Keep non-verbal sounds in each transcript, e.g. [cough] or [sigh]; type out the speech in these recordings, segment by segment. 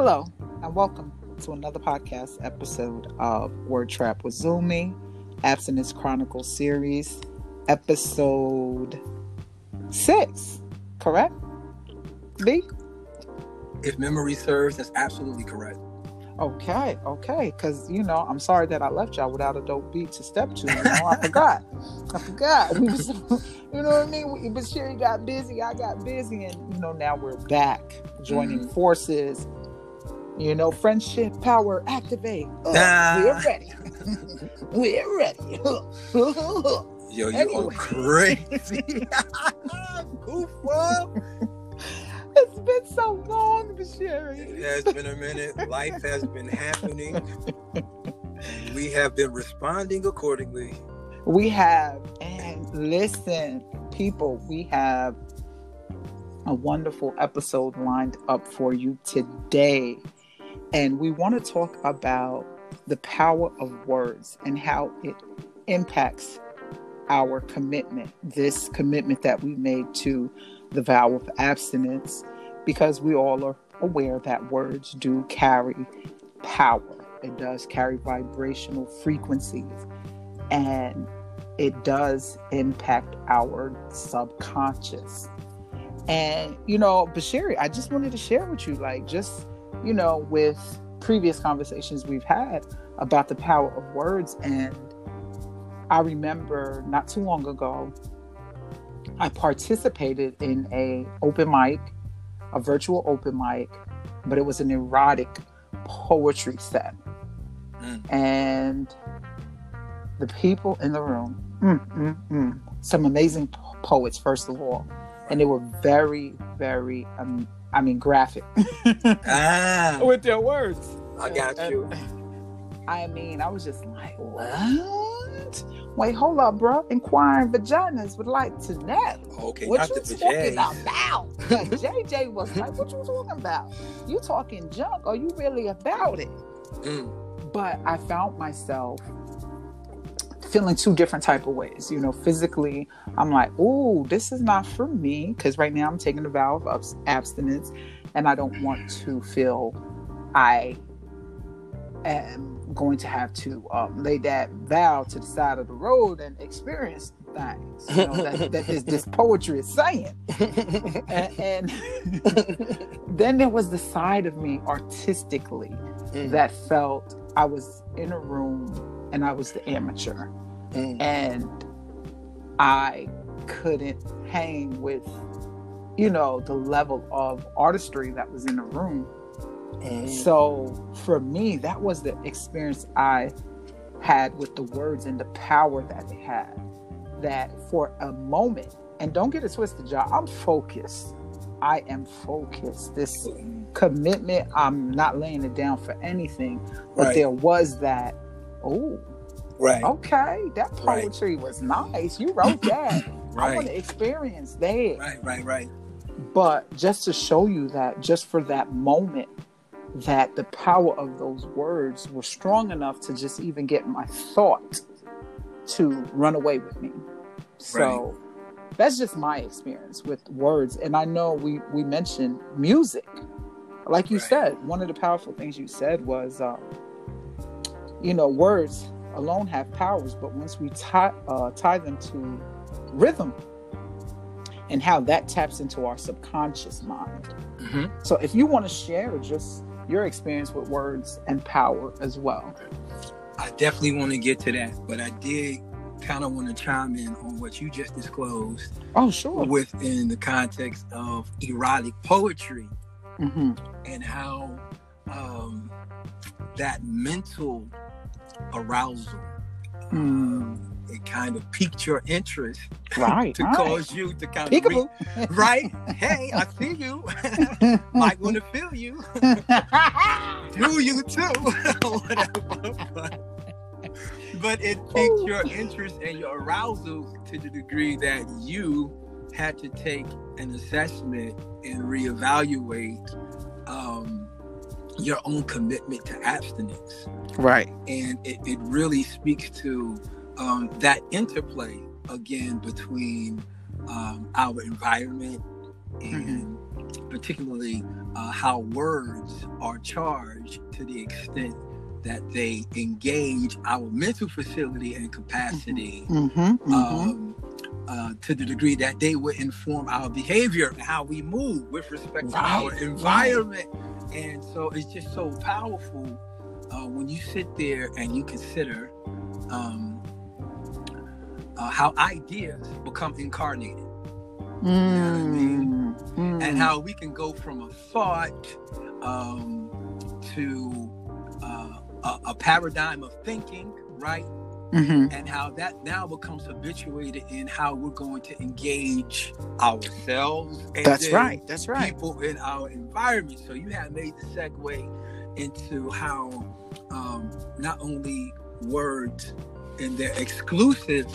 Hello, and welcome to another podcast episode of Word Trap with Zumi, Abstinence Chronicles series, episode six, correct? B? If memory serves, that's absolutely correct. Okay, okay, because you know, I'm sorry that I left y'all without a dope beat to step to. You know, I forgot. I forgot. [laughs] You know what I mean? But Sherry got busy, I got busy, and you know, now we're back joining Mhm. forces. You know, friendship power activate. Uh, nah. We're ready. [laughs] we're ready. Yo, [laughs] you Anyway. are crazy. [laughs] It's been so long, Sherry. It has been a minute. Life has been happening. We have been responding accordingly. We have, and listen, people, we have a wonderful episode lined up for you today. And we want to talk about the power of words and how it impacts our commitment, this commitment that we made to the vow of abstinence, because we all are aware that words do carry power. It does carry vibrational frequencies and it does impact our subconscious. And you know, Bashiri, I just wanted to share with you, like, just you know, with previous conversations we've had about the power of words, and I remember not too long ago, I participated in a open mic, a virtual open mic, but it was an erotic poetry set, Mm. and the people in the room, mm, mm, mm, some amazing poets, first of all, and they were very, very, um, I mean, graphic Ah, [laughs] with their words. I got And- you. [laughs] I mean, I was just like, what? Wait, hold up, bro. Inquiring vaginas would like to know. Okay, What you the talking about? Like, [laughs] JJ was like, what you talking about? You talking junk? Are you really about it? Mm, but I found myself feeling two different type of ways. You know, physically, I'm like, "Ooh, this is not for me," because right now I'm taking the vow of abstinence, and I don't want to feel I am going to have to um, lay that vow to the side of the road and experience things. You know, that, that this, this [laughs] poetry is saying. And, and [laughs] then there was the side of me artistically mm, that felt I was in a room and I was the amateur mm. and I couldn't hang with, you know, the level of artistry that was in the room. Mm. So for me, that was the experience I had with the words and the power that they had. That for a moment, and don't get it twisted, y'all, I'm focused. I am focused. This commitment, I'm not laying it down for anything. But Right. there was that, oh, Right, okay, that Right. poetry was nice. You wrote [laughs] that. I want right, to experience that. right, right, right. But just to show you that, just for that moment, that the power of those words were strong enough to just even get my thought to run away with me. So that's just my experience with words. And I know we we mentioned music. Like you Right. said, one of the powerful things you said was, um, you know, words alone have powers, but once we tie uh, tie them to rhythm and how that taps into our subconscious mind. hmm So if you want to share just your experience with words and power as well. I definitely want to get to that, but I did kind of want to chime in on what you just disclosed Oh, sure. within the context of erotic poetry hmm and how um, that mental arousal Mm. um, it kind of piqued your interest Right. [laughs] to right. cause you to kind of re- [laughs] right hey i see you [laughs] might want to feel you do you too whatever but, but it piqued your interest and your arousal to the degree that you had to take an assessment and reevaluate um, your own commitment to abstinence right. and it, it really speaks to um, that interplay again between um, our environment and particularly uh, how words are charged to the extent that they engage our mental facility and capacity Mm-hmm, mm-hmm. um, uh, to the degree that they would inform our behavior and how we move with respect to our Right, environment. And so it's just so powerful uh, when you sit there and you consider um, uh, how ideas become incarnated what I mean? Mm, and how we can go from a thought um, to uh, a, a paradigm of thinking, right? Mhm. and how that now becomes habituated in how we're going to engage ourselves and That's right. That's right. people in our environment. So you have made the segue into how um, not only words and their exclusive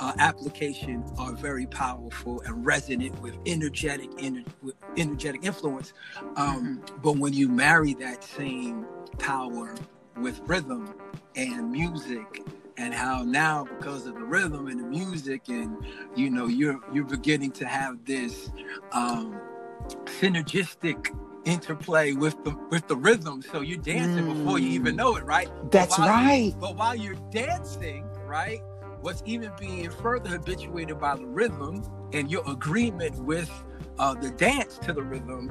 uh, application are very powerful and resonant with energetic ener- with energetic influence, um, but when you marry that same power with rhythm and music and how now because of the rhythm and the music and you know you're you're beginning to have this um synergistic interplay with the with the rhythm so you're dancing before you even Mm. know it right That's But while you- right. but while you're dancing right what's even being further habituated by the rhythm and your agreement with uh, the dance to the rhythm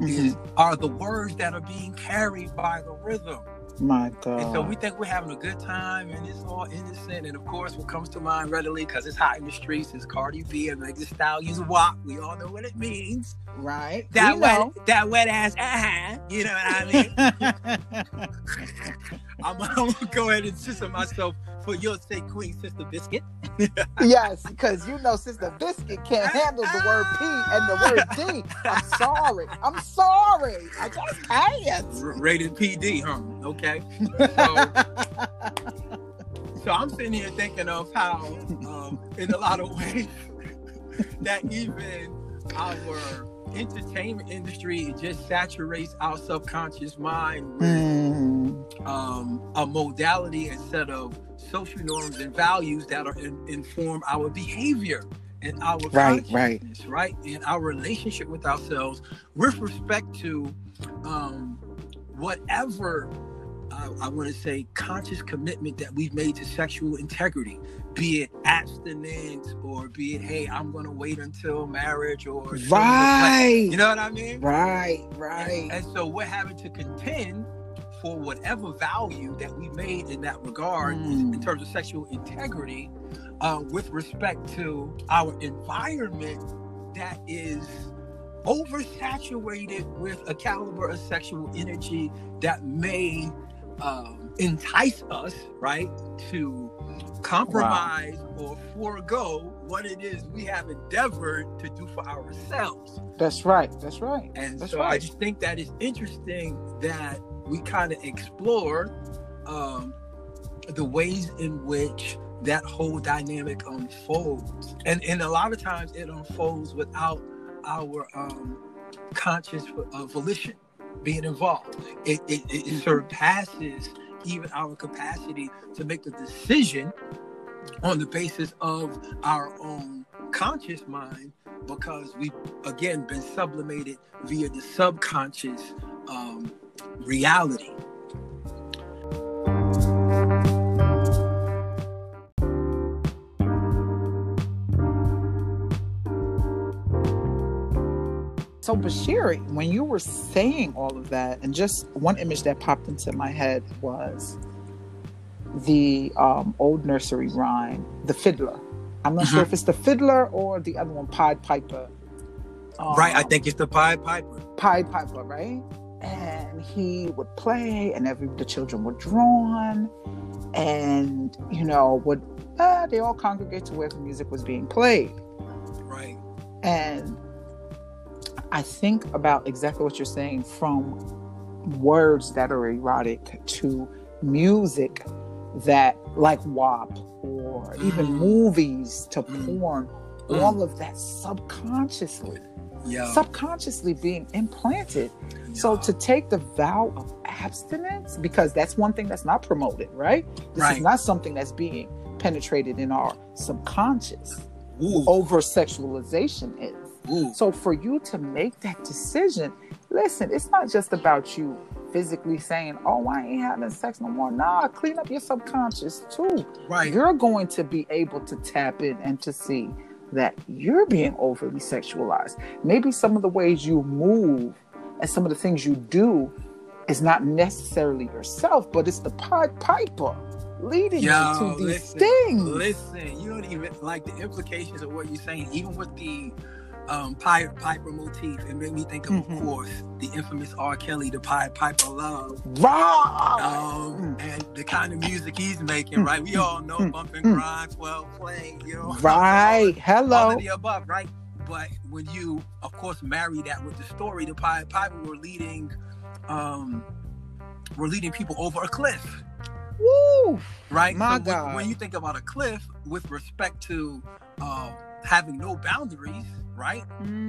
is Mhm. are the words that are being carried by the rhythm My God. and so we think we're having a good time and it's all innocent. And of course, what comes to mind readily, because it's hot in the streets, is Cardi B and like Meg Thee Stallions WAP. We all know what it means. right. That We wet, know. that wet ass, uh-huh. You know what I mean? [laughs] I'm, [laughs] I'm gonna go ahead and censor myself for your sake, Queen Sister Biscuit. yes, because you know, Sister Biscuit can't handle the word P and the word D. I'm [laughs] sorry. I'm sorry. I just can't. R- rated PD, huh? Okay. So, [laughs] so I'm sitting here thinking of how, um, in a lot of ways, [laughs] that even our entertainment industry just saturates our subconscious mind with Mm, um, a modality instead of social norms and values that are in, inform our behavior and our Right, right. right, and our relationship with ourselves with respect to um, whatever uh, I want to say conscious commitment that we've made to sexual integrity, be it abstinence or be it hey I'm going to wait until marriage or right. you know what I mean? Right, right. and so we're having to contend for whatever value that we made in that regard in, in Mm. terms of sexual integrity uh, with respect to our environment that is oversaturated with a caliber of sexual energy that may um, entice us, right, to compromise or forego what it is we have endeavored to do for ourselves. That's right. That's right. And That's so I just think that it's interesting that we kind of explore um, the ways in which that whole dynamic unfolds. And, and a lot of times it unfolds without our um, conscious uh, volition being involved. It, it, it Mm-hmm. surpasses even our capacity to make the decision on the basis of our own conscious mind because we've again been sublimated via the subconscious um, reality. So Bashiri, when you were saying all of that, and just one image that popped into my head was the um, old nursery rhyme, "The Fiddler." I'm not sure Mhm. if it's the Fiddler or the other one, Pied Piper. right, I Um, think it's the Pied Piper. Pied Piper, right? And he would play, and every the children were drawn, and you know would uh, they all congregate to where the music was being played. Right. And I think about exactly what you're saying from words that are erotic to music that, like WAP, or even Mm. movies to Mm. porn, Mm. all of that subconsciously, Yeah. subconsciously being implanted. So to take the vow of abstinence, because that's one thing that's not promoted, right? This Right. is not something that's being penetrated in our subconscious Ooh. over sexualization is. So for you to make that decision, listen, it's not just about you physically saying, "Oh, I ain't having sex no more." Nah, clean up your subconscious too. Right. You're going to be able to tap in and to see that you're being overly sexualized. Maybe some of the ways you move and some of the things you do is not necessarily yourself, but it's the Pied Piper leading Yo, you to these listen, things. Listen, you don't even like the implications of what you're saying, even with the um Pied Piper motif. It made me think of, Mhm. of course, the infamous R. Kelly, the Pied Piper love. Right. Um, Mm. and the kind of music he's making, Mm, right? We all know mm, bump and mm. grind, 12 play, you know. [laughs] right. all Hello. of the above, right? But when you, of course, marry that with the story, the Pied Piper were leading, um, were leading people over a cliff, Woo. right? My so God. When, when you think about a cliff with respect to uh, having no boundaries, right?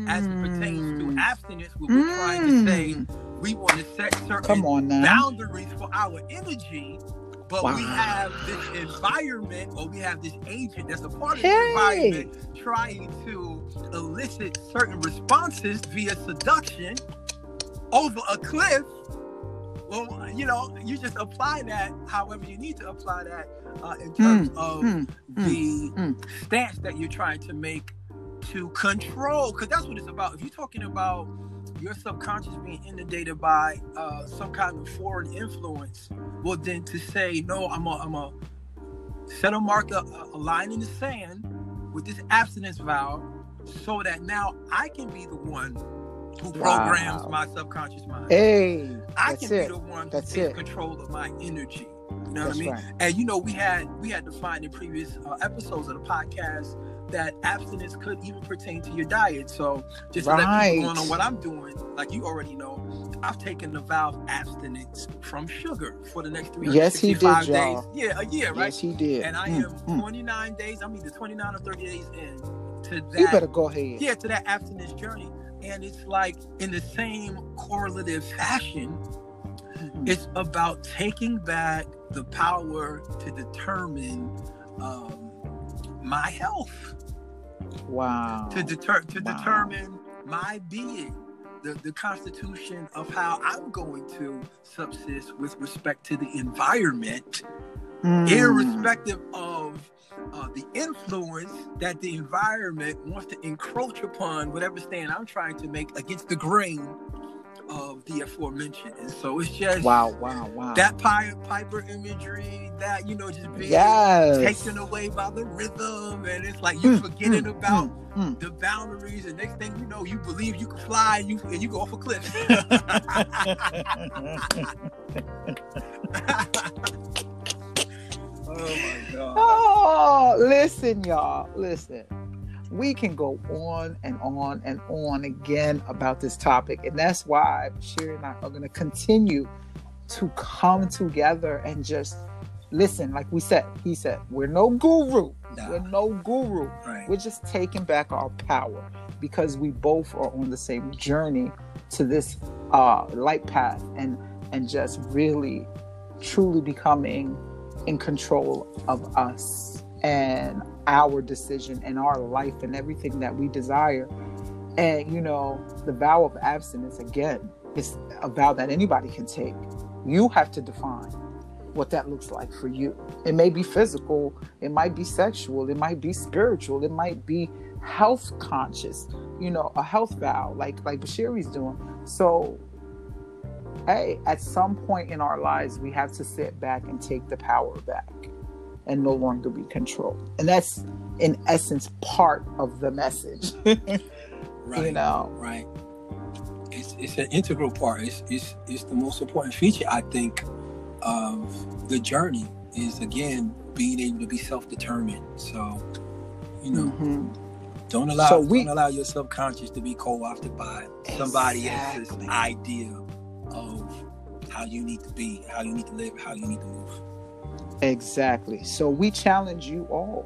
As it pertains to Mm. abstinence, we're trying to say, Mm. we want to set certain Come on now. boundaries for our energy. But we have this environment, or we have this agent that's a part of Hey. the environment trying to elicit certain responses via seduction over a cliff. Well, you know, you just apply that however you need to apply that uh, in terms of mm, the mm. stance that you're trying to make to control. Because that's what it's about. If you're talking about your subconscious being inundated by uh, some kind of foreign influence, well, then to say, no, I'm a, I'm a set a mark, a, a line in the sand with this abstinence vow so that now I can be the one who programs Wow. my subconscious mind. Hey, I can it. be the one who That's takes it. control of my energy. You know That's what I mean? right. And you know, we had we had defined in previous uh, episodes of the podcast that abstinence could even pertain to your diet. So just to let people know what I'm doing, like you already know, I've taken the vow of abstinence from sugar for the next three, Yes, he did, 365 y'all. Yeah, a year, right? Yes, he did. And I Mm, am mm. 29 days. I'm either 29 or 30 days in to that You better go ahead. yeah to that abstinence journey and it's like in the same correlative fashion Mhm. it's about taking back the power to determine um, my health Wow. to deter to Wow. determine my being the, the constitution of how i'm going to subsist with respect to the environment Mm. irrespective of uh, the influence that the environment wants to encroach upon whatever stand I'm trying to make against the grain of the aforementioned. And so it's just Wow, wow, wow. that Piper imagery, that, you know, just being yes. taken away by the rhythm. And it's like you Mm, forgetting mm, about mm, the boundaries. And next thing you know, you believe you can fly and you, and you go off a cliff. [laughs] [laughs] oh my God. Oh, listen, y'all. Listen. We can go on and on and on again about this topic. And that's why Sherry and I are going to continue to come together and just listen. Like we said, he said, we're no guru. Nah. We're no guru. Right. We're just taking back our power because we both are on the same journey to this uh, light path and and just really truly becoming in control of us and our decision and our life and everything that we desire. And you know, the vow of abstinence again is a vow that anybody can take. You have to define what that looks like for you. It may be physical, it might be sexual, it might be spiritual, it might be health conscious, you know, a health vow like like Bashiri's doing. So hey, at some point in our lives we have to sit back and take the power back and no longer be controlled. And that's in essence part of the message. [laughs] [laughs] Right. You know. Right. It's it's an integral part. It's it's it's the most important feature I think of the journey is again being able to be self-determined. So, you know, Mhm. don't allow So we- don't allow your subconscious to be co-opted by somebody else's idea of how you need to be, how you need to live, how you need to move. Exactly. So we challenge you all.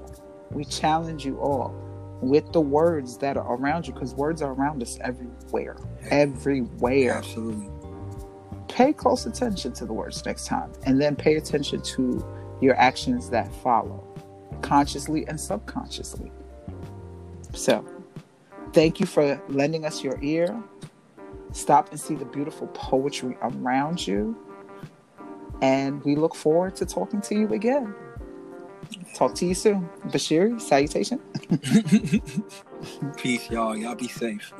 We challenge you all with the words that are around you because words are around us everywhere. Everywhere. Absolutely. Pay close attention to the words next time and then pay attention to your actions that follow, consciously and subconsciously. So Thank you for lending us your ear. Stop and see the beautiful poetry around you. And we look forward to talking to you again. Talk to you soon. Bashiri, salutation. [laughs] Peace, y'all. Y'all be safe.